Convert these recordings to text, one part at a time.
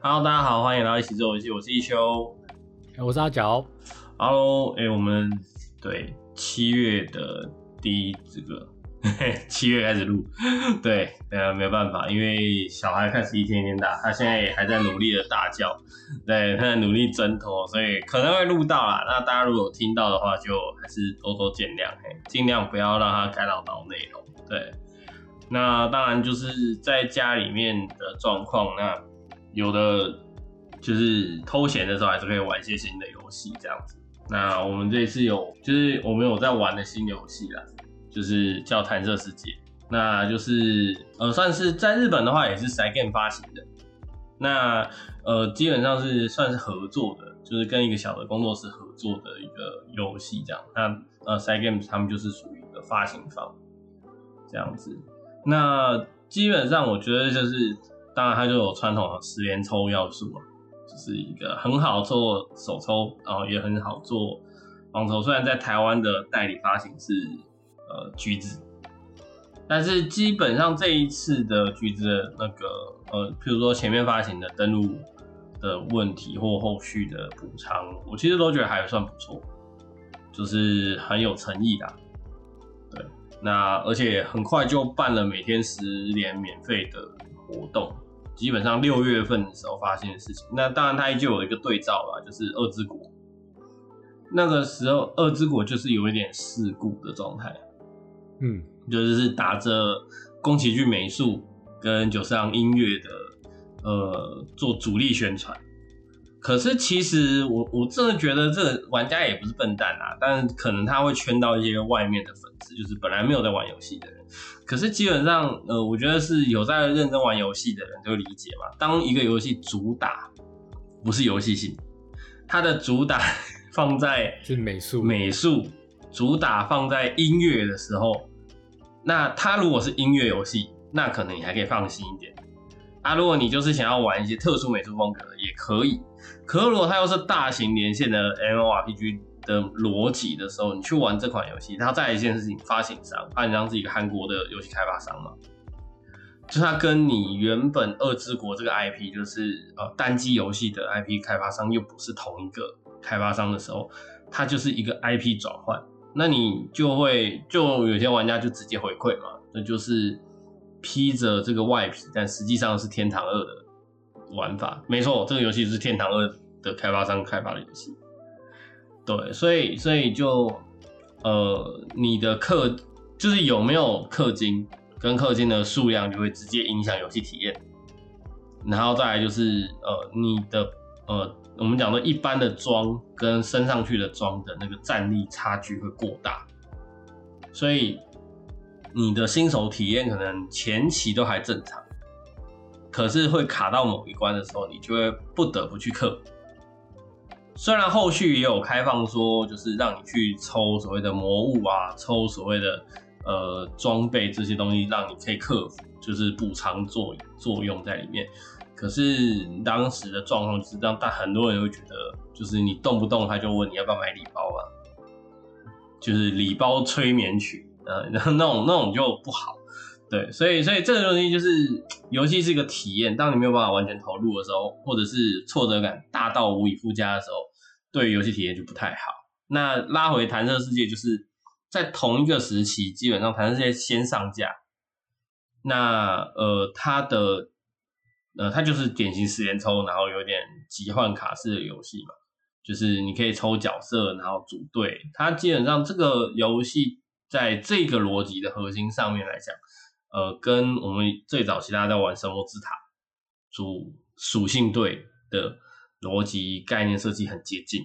Hello，大家好，欢迎来到一起做游戏，我是一休。哎我是阿角。Hello，哎、我们对七月的第一这个 七月开始录，对，呃，没有办法，因为小孩开始一天一天大，他现在也还在努力的大叫，对，他在努力挣脱，所以可能会录到啦。那大家如果有听到的话，就还是多多见谅，嘿，尽量不要让他干扰到内容，对。那当然就是在家里面的状况，那有的就是偷闲的时候还是可以玩一些新的游戏这样子。那我们这一次有，就是我们有在玩的新游戏啦，就是叫《弹射世界》，那就是呃算是在日本的话也是 Sigame 发行的，那呃基本上是算是合作的，就是跟一个小的工作室合作的一个游戏这样。那呃 si games 他们就是属于一个发行方这样子。那基本上我觉得就是，当然它就有传统的十连抽要素嘛，就是一个很好做手抽，然后也很好做防抽。虽然在台湾的代理发行是呃橘子，但是基本上这一次的橘子的那个呃，譬如说前面发行的登录的问题或后续的补偿，我其实都觉得还算不错，就是很有诚意的、对。那而且很快就办了每天十连免费的活动，基本上六月份的时候发现的事情。那当然它依旧有一个对照吧，就是二之国。那个时候二之国就是有一点事故的状态，嗯，就是打着宫崎骏美术跟九上音乐的呃做主力宣传。可是其实我我真的觉得这个玩家也不是笨蛋啊，但可能他会圈到一些外面的粉丝，就是本来没有在玩游戏的人。可是基本上，呃，我觉得是有在认真玩游戏的人就理解嘛。当一个游戏主打不是游戏性，它的主打 放在是美术。美术，主打放在音乐的时候，那它如果是音乐游戏，那可能你还可以放心一点。啊，如果你就是想要玩一些特殊美术风格的，也可以。可如果它又是大型连线的 MO RPG 的逻辑的时候，你去玩这款游戏，它再一件事情，发行商，发行商是一个韩国的游戏开发商嘛，就它跟你原本二之国这个 IP，就是呃单机游戏的 IP 开发商又不是同一个开发商的时候，它就是一个 IP 转换，那你就会就有些玩家就直接回馈嘛，那就是披着这个外皮，但实际上是天堂二的玩法。没错，这个游戏是天堂二的开发商开发的游戏。对，所以所以就呃，你的氪就是有没有氪金跟氪金的数量，就会直接影响游戏体验。然后再来就是呃，你的呃，我们讲的一般的装跟升上去的装的那个战力差距会过大，所以你的新手体验可能前期都还正常，可是会卡到某一关的时候，你就会不得不去克服。虽然后续也有开放说，就是让你去抽所谓的魔物啊，抽所谓的呃装备这些东西，让你可以克服，就是补偿作作用在里面。可是当时的状况就是让大很多人会觉得，就是你动不动他就问你要不要买礼包啊，就是礼包催眠曲，呃，然后那种那种就不好。对，所以所以这个东西就是 游戏是一个体验，当你没有办法完全投入的时候，或者是挫折感大到无以复加的时候，对游戏体验就不太好。那拉回弹射世界，就是在同一个时期，基本上弹射世界先上架，那呃它的呃它就是典型十连抽，然后有点集换卡式的游戏嘛，就是你可以抽角色，然后组队。它基本上这个游戏在这个逻辑的核心上面来讲。呃，跟我们最早期大家在玩神魔之塔主属性队的逻辑概念设计很接近，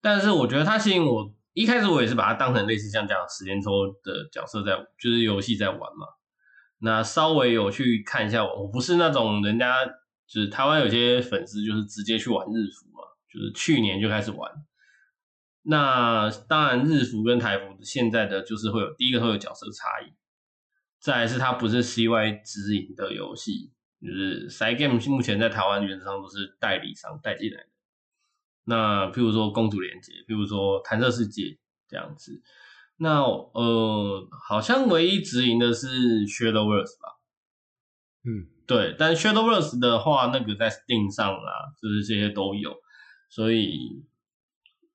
但是我觉得它吸引我，一开始我也是把它当成类似像这样时间抽的角色在，就是游戏在玩嘛。那稍微有去看一下，我不是那种人家，就是台湾有些粉丝就是直接去玩日服嘛，就是去年就开始玩。那当然日服跟台服现在的就是会有第一个会有角色差异。再来是它不是 CY 直营的游戏，就是 Cygame 目前在台湾原则上都是代理商带进来的。那譬如说公主连接，譬如说弹射世界这样子。那呃，好像唯一直营的是 Shadowverse 吧？嗯，对，但 Shadowverse 的话，那个在 Steam 上啊，就是这些都有，所以。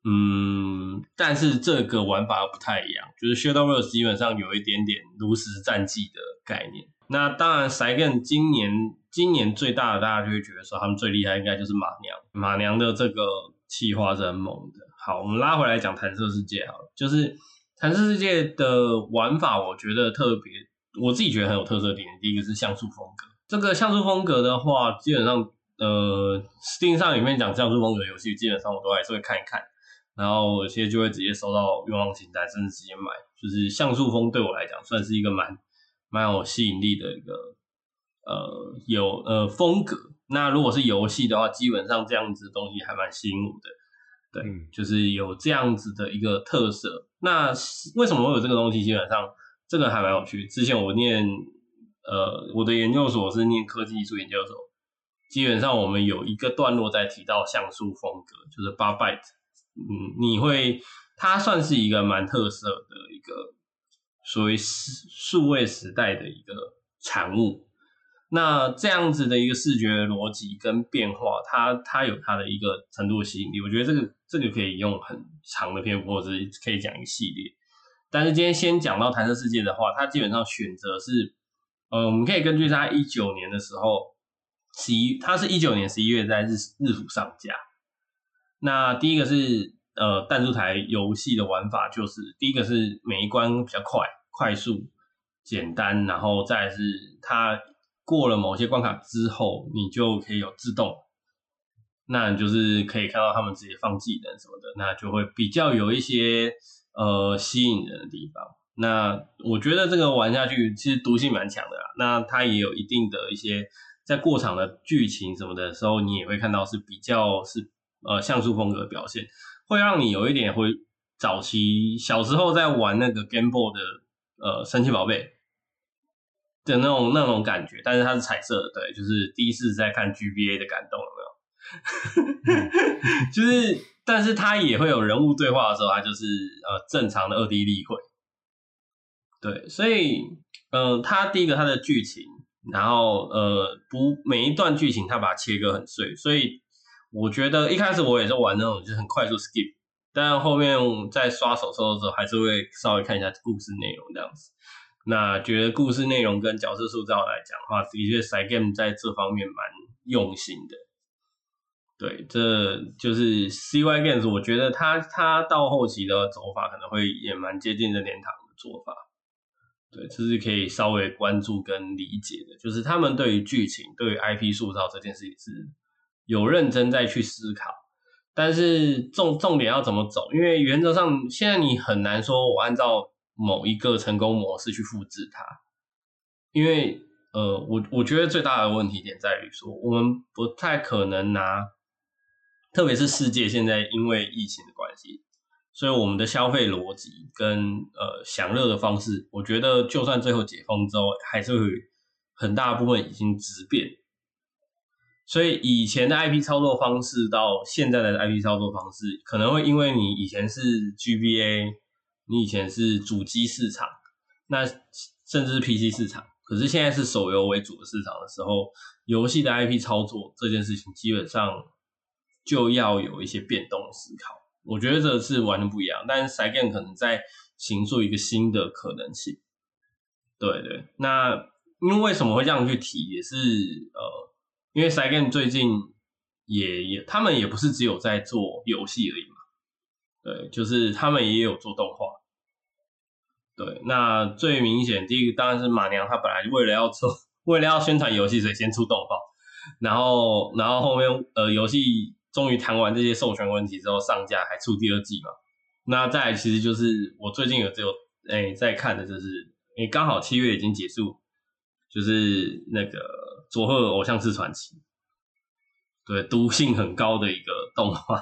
嗯，但是这个玩法不太一样，就是 Shadowverse 基本上有一点点炉石战记的概念。那当然 s e g n 今年今年最大的，大家就会觉得说他们最厉害应该就是马娘，马娘的这个企划是很猛的。好，我们拉回来讲弹射世界好了，就是弹射世界的玩法，我觉得特别，我自己觉得很有特色点。第一个是像素风格，这个像素风格的话，基本上呃，Steam 上里面讲像素风格游戏，基本上我都还是会看一看。然后有些就会直接收到愿望清单，甚至直接买。就是像素风对我来讲算是一个蛮蛮有吸引力的一个呃有呃风格。那如果是游戏的话，基本上这样子的东西还蛮吸引我的。对，就是有这样子的一个特色。那为什么会有这个东西？基本上这个还蛮有趣。之前我念呃我的研究所是念科技艺术研究所，基本上我们有一个段落在提到像素风格，就是八 byte。嗯，你会，它算是一个蛮特色的一个所谓数位时代的一个产物。那这样子的一个视觉逻辑跟变化，它它有它的一个程度吸引力。我觉得这个这个可以用很长的篇幅，或者可以讲一系列。但是今天先讲到弹射世界的话，它基本上选择是，呃，我们可以根据它一九年的时候十一，它是一九年十一月在日日服上架。那第一个是呃弹珠台游戏的玩法，就是第一个是每一关比较快、快速、简单，然后再是它过了某些关卡之后，你就可以有自动，那就是可以看到他们直接放技能什么的，那就会比较有一些呃吸引人的地方。那我觉得这个玩下去其实毒性蛮强的啦，那它也有一定的一些在过场的剧情什么的时候，你也会看到是比较是。呃，像素风格表现会让你有一点会早期小时候在玩那个 Game Boy 的呃神奇宝贝的那种那种感觉，但是它是彩色的，对，就是第一次在看 GBA 的感动，有没有？就是，但是它也会有人物对话的时候，它就是呃正常的二 D 立绘，对，所以嗯，它第一个它的剧情，然后呃不每一段剧情它把它切割很碎，所以。我觉得一开始我也是玩那种，就是很快速 skip，但后面在刷手抽的时候，还是会稍微看一下故事内容这样子。那觉得故事内容跟角色塑造来讲的话，的确 s i game 在这方面蛮用心的。对，这就是 CY Games，我觉得他他到后期的走法可能会也蛮接近任天堂的做法。对，这是可以稍微关注跟理解的，就是他们对于剧情、对于 IP 塑造这件事情是。有认真再去思考，但是重重点要怎么走？因为原则上现在你很难说，我按照某一个成功模式去复制它，因为呃，我我觉得最大的问题点在于说，我们不太可能拿，特别是世界现在因为疫情的关系，所以我们的消费逻辑跟呃享乐的方式，我觉得就算最后解封之后，还是会很大部分已经质变。所以以前的 IP 操作方式到现在的 IP 操作方式，可能会因为你以前是 GBA，你以前是主机市场，那甚至是 PC 市场，可是现在是手游为主的市场的时候，游戏的 IP 操作这件事情基本上就要有一些变动思考。我觉得这是完全不一样，但是 Sega 可能在形塑一个新的可能性。对对，那因为为什么会这样去提，也是呃。因为 Sega 最近也也，他们也不是只有在做游戏而已嘛，对，就是他们也有做动画。对，那最明显第一个当然是马娘，他本来为了要做，为了要宣传游戏，所以先出动画，然后然后后面呃游戏终于谈完这些授权问题之后上架，还出第二季嘛。那再其实就是我最近有只有哎在看的就是，哎刚好七月已经结束，就是那个。佐贺偶像是传奇，对，毒性很高的一个动画，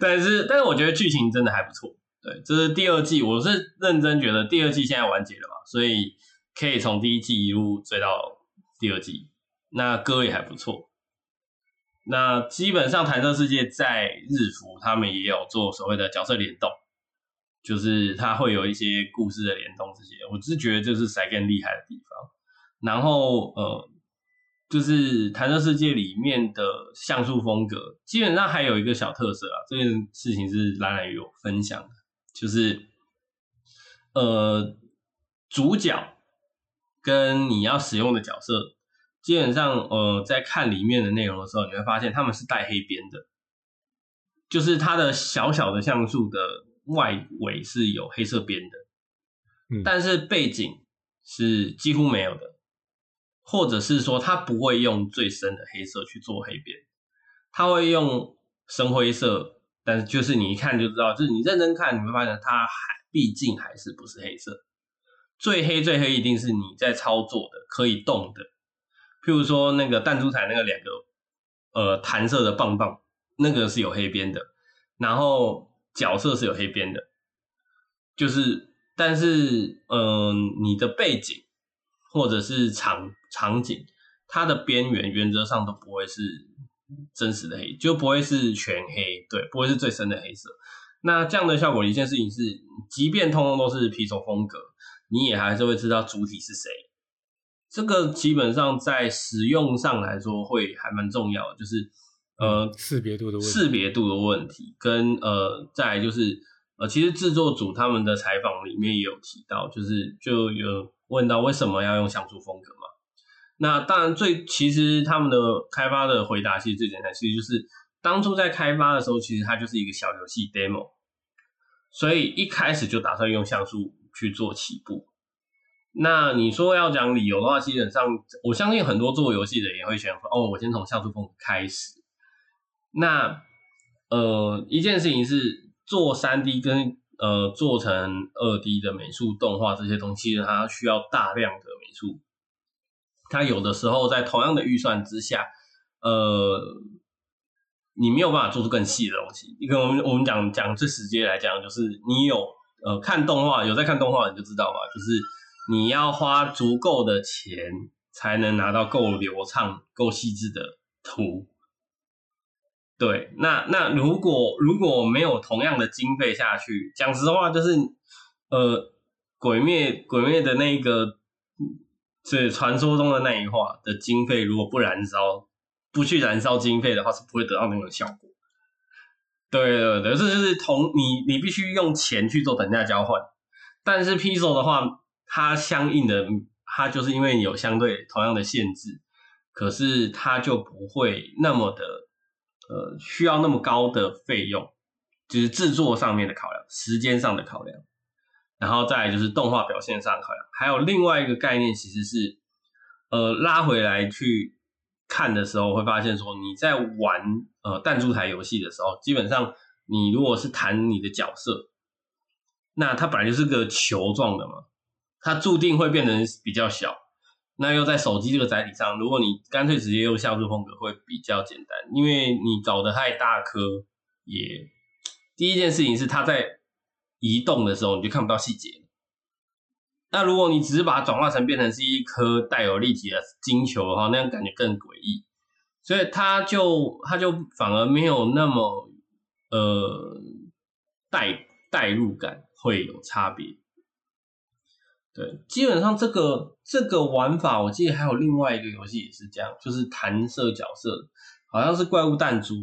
但是但是我觉得剧情真的还不错，对，这是第二季，我是认真觉得第二季现在完结了嘛，所以可以从第一季一路追到第二季，那歌也还不错，那基本上弹射世界在日服他们也有做所谓的角色联动，就是他会有一些故事的联动这些，我只是觉得这是 s 更厉害的地方。然后呃，就是弹射世界里面的像素风格，基本上还有一个小特色啊，这件事情是兰兰有分享的，就是呃，主角跟你要使用的角色，基本上呃，在看里面的内容的时候，你会发现他们是带黑边的，就是它的小小的像素的外围是有黑色边的，嗯。但是背景是几乎没有的，或者是说它不会用最深的黑色去做黑边，它会用深灰色，但是就是你一看就知道，就是你认真看，你会发现它还毕竟还是不是黑色。最黑最黑一定是你在操作的可以动的，譬如说那个弹珠台那个两个呃弹射的棒棒，那个是有黑边的，然后角色是有黑边的，就是但是嗯、你的背景或者是场场景，它的边缘原则上都不会是真实的黑，就不会是全黑，对，不会是最深的黑色。那这样的效果，一件事情是，即便通通都是皮手风格，你也还是会知道主体是谁。这个基本上在使用上来说会还蛮重要的，就是呃识别度的问题识别度的问题，跟呃再来就是呃其实制作组他们的采访里面也有提到，就是就有问到为什么要用像素风格嘛。那当然最其实他们的开发的回答其实最简单，其实就是当初在开发的时候，其实它就是一个小游戏 demo，所以一开始就打算用像素去做起步。那你说要讲理由的话，基本上我相信很多做游戏的也会选哦，我先从像素风格开始。那呃，一件事情是做三 D 跟呃做成二 D 的美术动画这些东西，它需要大量的美术。它有的时候在同样的预算之下，呃，你没有办法做出更细的东西。你跟我们我们讲讲最直接来讲，就是你有呃看动画，有在看动画你就知道嘛，就是你要花足够的钱才能拿到够流畅、够细致的图。对，那那如果如果没有同样的经费下去，讲实话就是，呃，鬼灭鬼灭的那个，是传说中的那一话的经费，如果不燃烧，不去燃烧经费的话，是不会得到那种效果。对对对，这就是同你你必须用钱去做等价交换，但是 P 手的话，它相应的它就是因为有相对同样的限制，可是它就不会那么的。呃，需要那么高的费用，就是制作上面的考量，时间上的考量，然后再就是动画表现上的考量，还有另外一个概念，其实是呃拉回来去看的时候，会发现说你在玩呃弹珠台游戏的时候，基本上你如果是弹你的角色，那它本来就是个球状的嘛，它注定会变成比较小。那又在手机这个载体上，如果你干脆直接用像素风格会比较简单，因为你搞得太大颗，也第一件事情是它在移动的时候你就看不到细节。那如果你只是把它转化成变成是一颗带有立体的金球的话，那样感觉更诡异，所以它就它就反而没有那么呃代代入感会有差别。对，基本上这个这个玩法，我记得还有另外一个游戏也是这样，就是弹射角色，好像是怪物弹珠。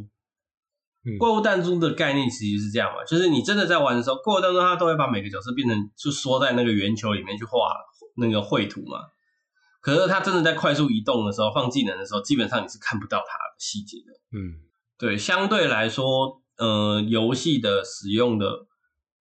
嗯怪物弹珠的概念其实是这样嘛，就是你真的在玩的时候，怪物弹珠它都会把每个角色变成就缩在那个圆球里面去画那个绘图嘛。可是它真的在快速移动的时候，放技能的时候，基本上你是看不到它的细节的。嗯对，相对来说，呃，游戏的使用的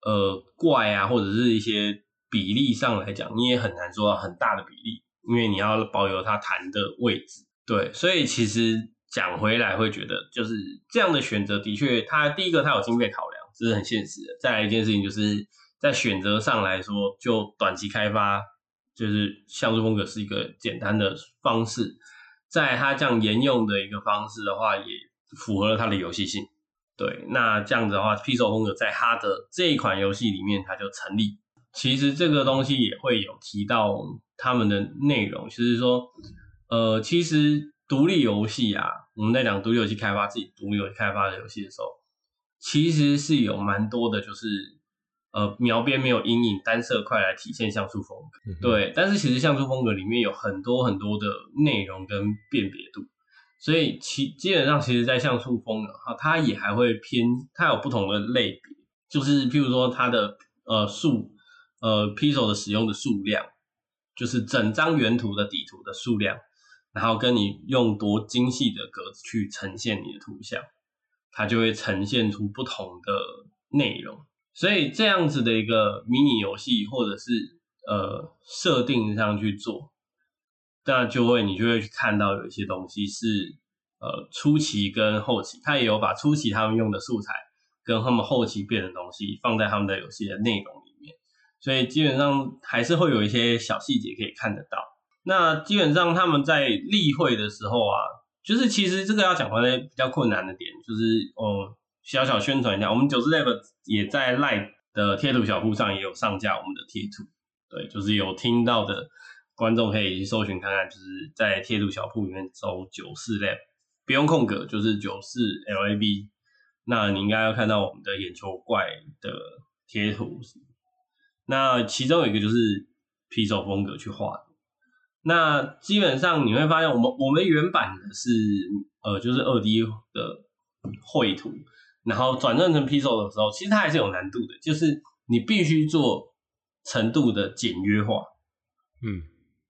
呃怪啊，或者是一些比例上来讲，你也很难做到很大的比例，因为你要保有它弹的位置。对，所以其实讲回来，会觉得就是这样的选择，的确，它第一个它有经费考量，这是很现实的。再来一件事情，就是在选择上来说，就短期开发，就是像素风格是一个简单的方式，在它这样沿用的一个方式的话，也符合了它的游戏性。对，那这样子的话，P 手风格在它的这一款游戏里面，它就成立。其实这个东西也会有提到他们的内容，就是说，呃，其实独立游戏啊，我们在讲独立游戏开发自己独立游戏开发的游戏的时候，其实是有蛮多的，就是呃描边没有阴影，单色块来体现像素风格。对，但是其实像素风格里面有很多很多的内容跟辨别度，所以其基本上其实，在像素风格哈，它也还会偏，它有不同的类别，就是譬如说它的呃数呃 pixel 的使用的数量，就是整张原图的底图的数量。然后跟你用多精细的格子去呈现你的图像，它就会呈现出不同的内容。所以这样子的一个迷你游戏，或者是呃设定上去做，那就会你就会去看到有一些东西是呃初期跟后期，它也有把初期他们用的素材跟他们后期变的东西放在他们的游戏的内容，所以基本上还是会有一些小细节可以看得到。那基本上他们在例会的时候啊，就是其实这个要讲回来比较困难的点，就是哦小小宣传一下，我们九四 Lab 也在 Live 的贴图小铺上也有上架我们的贴图，对，就是有听到的观众可以去搜寻看看，就是在贴图小铺里面搜九四 Lab，不用空格，就是九四 Lab，那你应该要看到我们的眼球怪的贴图，那其中有一个就是皮手风格去画的。那基本上你会发现，我们我们原版的是呃，就是二 D 的绘图，然后转正成 Pixel 的时候，其实它还是有难度的，就是你必须做程度的简约化。嗯，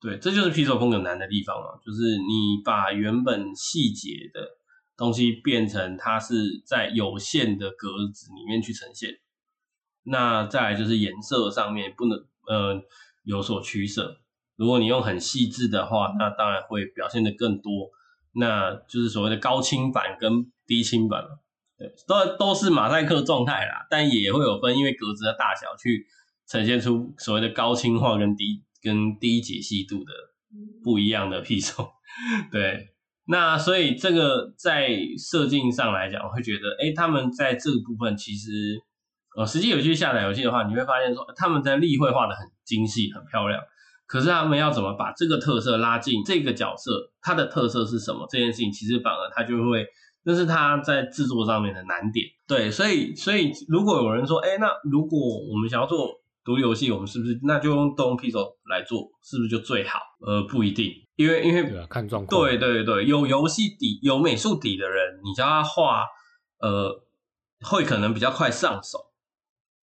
对，这就是 Pixel 风格难的地方嘛，就是你把原本细节的东西变成它是在有限的格子里面去呈现。那再来就是颜色上面不能呃有所取舍。如果你用很细致的话，那当然会表现的更多，那就是所谓的高清版跟低清版了。对，都都是马赛克状态啦，但也会有分，因为格子的大小去呈现出所谓的高清化跟低跟低解析度的不一样的 P 手。对，那所以这个在设计上来讲，我会觉得，哎，他们在这个部分其实，呃，实际有去下载游戏的话，你会发现说他们在立绘画的很精细、很漂亮。可是他们要怎么把这个特色拉进这个角色？它的特色是什么？这件事情其实反而他就会，那是他在制作上面的难点。对，所以所以如果有人说，哎，那如果我们想要做独立游戏，我们是不是那就用动 P 手来做，是不是就最好？呃，不一定，因为因为对啊，看状况。对对对，有游戏底、有美术底的人，你教他画，呃，会可能比较快上手。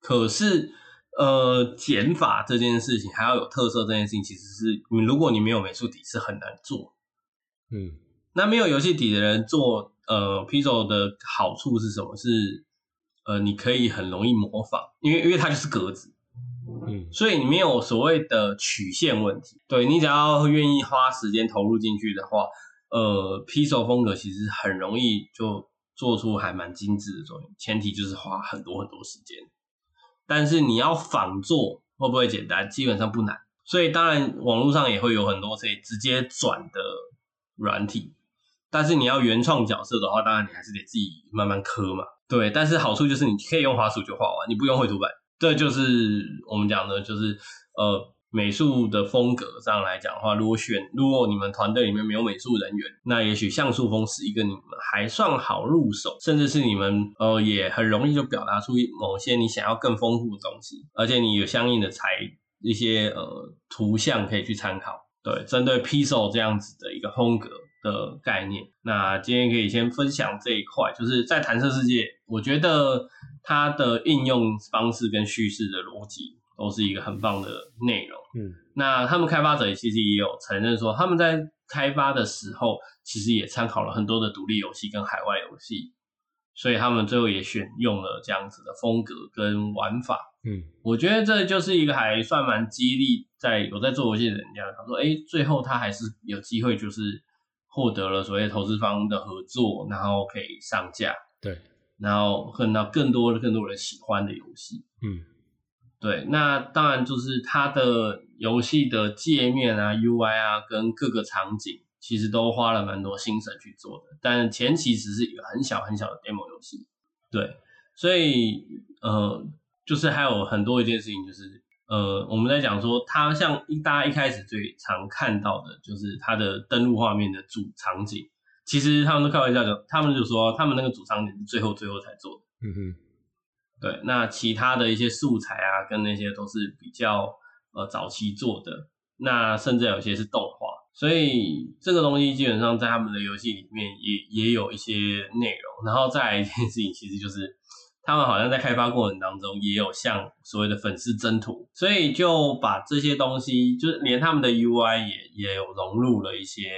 可是。呃，减法这件事情还要有特色，这件事情其实是你如果你没有美术底是很难做。嗯，那没有游戏底的人做呃 p i z o 的好处是什么？是呃你可以很容易模仿，因为因为它就是格子，嗯，所以你没有所谓的曲线问题。对你只要愿意花时间投入进去的话，呃 p i x e l 风格其实很容易就做出还蛮精致的作品，前提就是花很多很多时间。但是你要仿做会不会简单？基本上不难，所以当然网络上也会有很多可以直接转的软体。但是你要原创角色的话，当然你还是得自己慢慢磕嘛。对，但是好处就是你可以用滑鼠就画完，你不用绘图板。这就是我们讲的，就是呃。美术的风格上来讲的话，如果选如果你们团队里面没有美术人员，那也许像素风是一个你们还算好入手，甚至是你们呃也很容易就表达出某些你想要更丰富的东西，而且你有相应的材一些呃图像可以去参考。对，针对 Pixel 这样子的一个风格的概念，那今天可以先分享这一块，就是在弹射世界，我觉得它的应用方式跟叙事的逻辑。都是一个很棒的内容。嗯，那他们开发者其实也有承认说，他们在开发的时候其实也参考了很多的独立游戏跟海外游戏，所以他们最后也选用了这样子的风格跟玩法。嗯，我觉得这就是一个还算蛮激励在有在做游戏的人家，他说，哎，最后他还是有机会就是获得了所谓投资方的合作，然后可以上架，对，然后看到更多的更多人喜欢的游戏。嗯。对，那当然就是它的游戏的界面啊、UI 啊，跟各个场景，其实都花了蛮多心神去做的。但前期只是一个很小很小的 demo 游戏，对，所以呃，就是还有很多一件事情，就是呃，我们在讲说，它像一大家一开始最常看到的，就是它的登录画面的主场景，其实他们都开玩笑讲，他们就说他们那个主场景是最后最后才做的。嗯哼。对，那其他的一些素材啊，跟那些都是比较呃早期做的，那甚至有些是动画，所以这个东西基本上在他们的游戏里面也也有一些内容。然后再来一件 事情，其实就是他们好像在开发过程当中也有像所谓的粉丝征途，所以就把这些东西，就是连他们的 UI 也也有融入了一些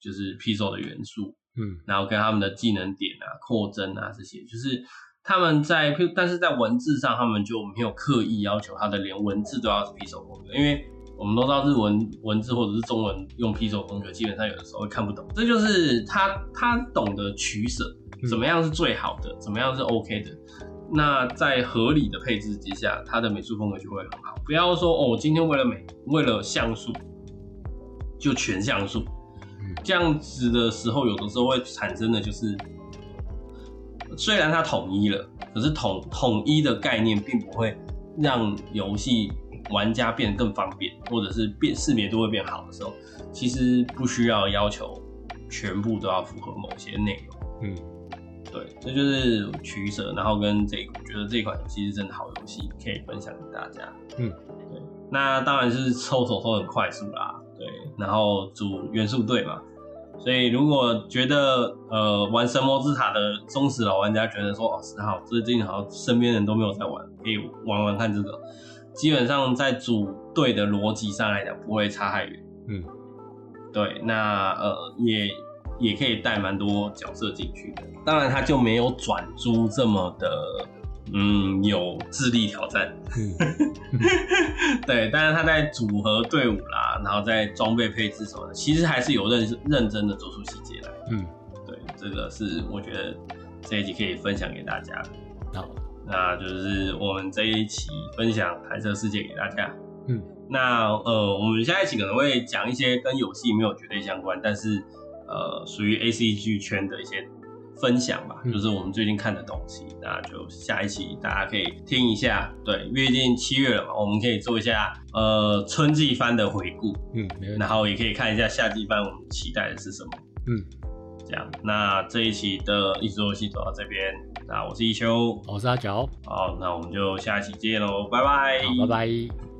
就是 P 手的元素，嗯。然后跟他们的技能点啊、扩增啊这些，就是他们在，但是在文字上，他们就没有刻意要求他的连文字都要是 P 手风格，因为我们都知道日文文字或者是中文用 P 手风格，基本上有的时候会看不懂。这就是他他懂得取舍，怎么样是最好的，怎么样是 OK 的。那在合理的配置之下，他的美术风格就会很好。不要说哦，我今天为了美，为了像素，就全像素。嗯这样子的时候，有的时候会产生的就是，虽然它统一了，可是统统一的概念并不会让游戏玩家变得更方便，或者是变识别度会变好的时候，其实不需要要求全部都要符合某些内容。嗯对，这就是取舍，然后跟这个，我觉得这款游戏是真的好游戏，可以分享给大家。嗯，对，那当然是抽手抽很快速啦，对，然后组元素队嘛，所以如果觉得呃玩神魔之塔的忠实老玩家觉得说哦，十号最近好像身边人都没有在玩，可以玩玩看这个，基本上在组队的逻辑上来讲不会差太远。嗯，对，那呃也也可以带蛮多角色进去的。当然，它就没有转租这么的嗯有智力挑战。嗯 对，但是他在组合队伍啦，然后在装备配置什么的，其实还是有认认真的做出细节来。嗯，对，这个是我觉得这一集可以分享给大家。好，那就是我们这一期分享《弹射世界》给大家。嗯，那呃，我们下一期可能会讲一些跟游戏没有绝对相关，但是呃，属于 A C G 圈的一些分享吧，嗯就是我们最近看的东西。那就下一期大家可以听一下。对，毕竟七月了嘛，我们可以做一下呃春季番的回顾，嗯，然。后也可以看一下夏季番我们期待的是什么。嗯，这样，那这一期的一直游戏走到这边，那我是一休，我是阿角，好，那我们就下期见喽，拜拜，好，拜拜。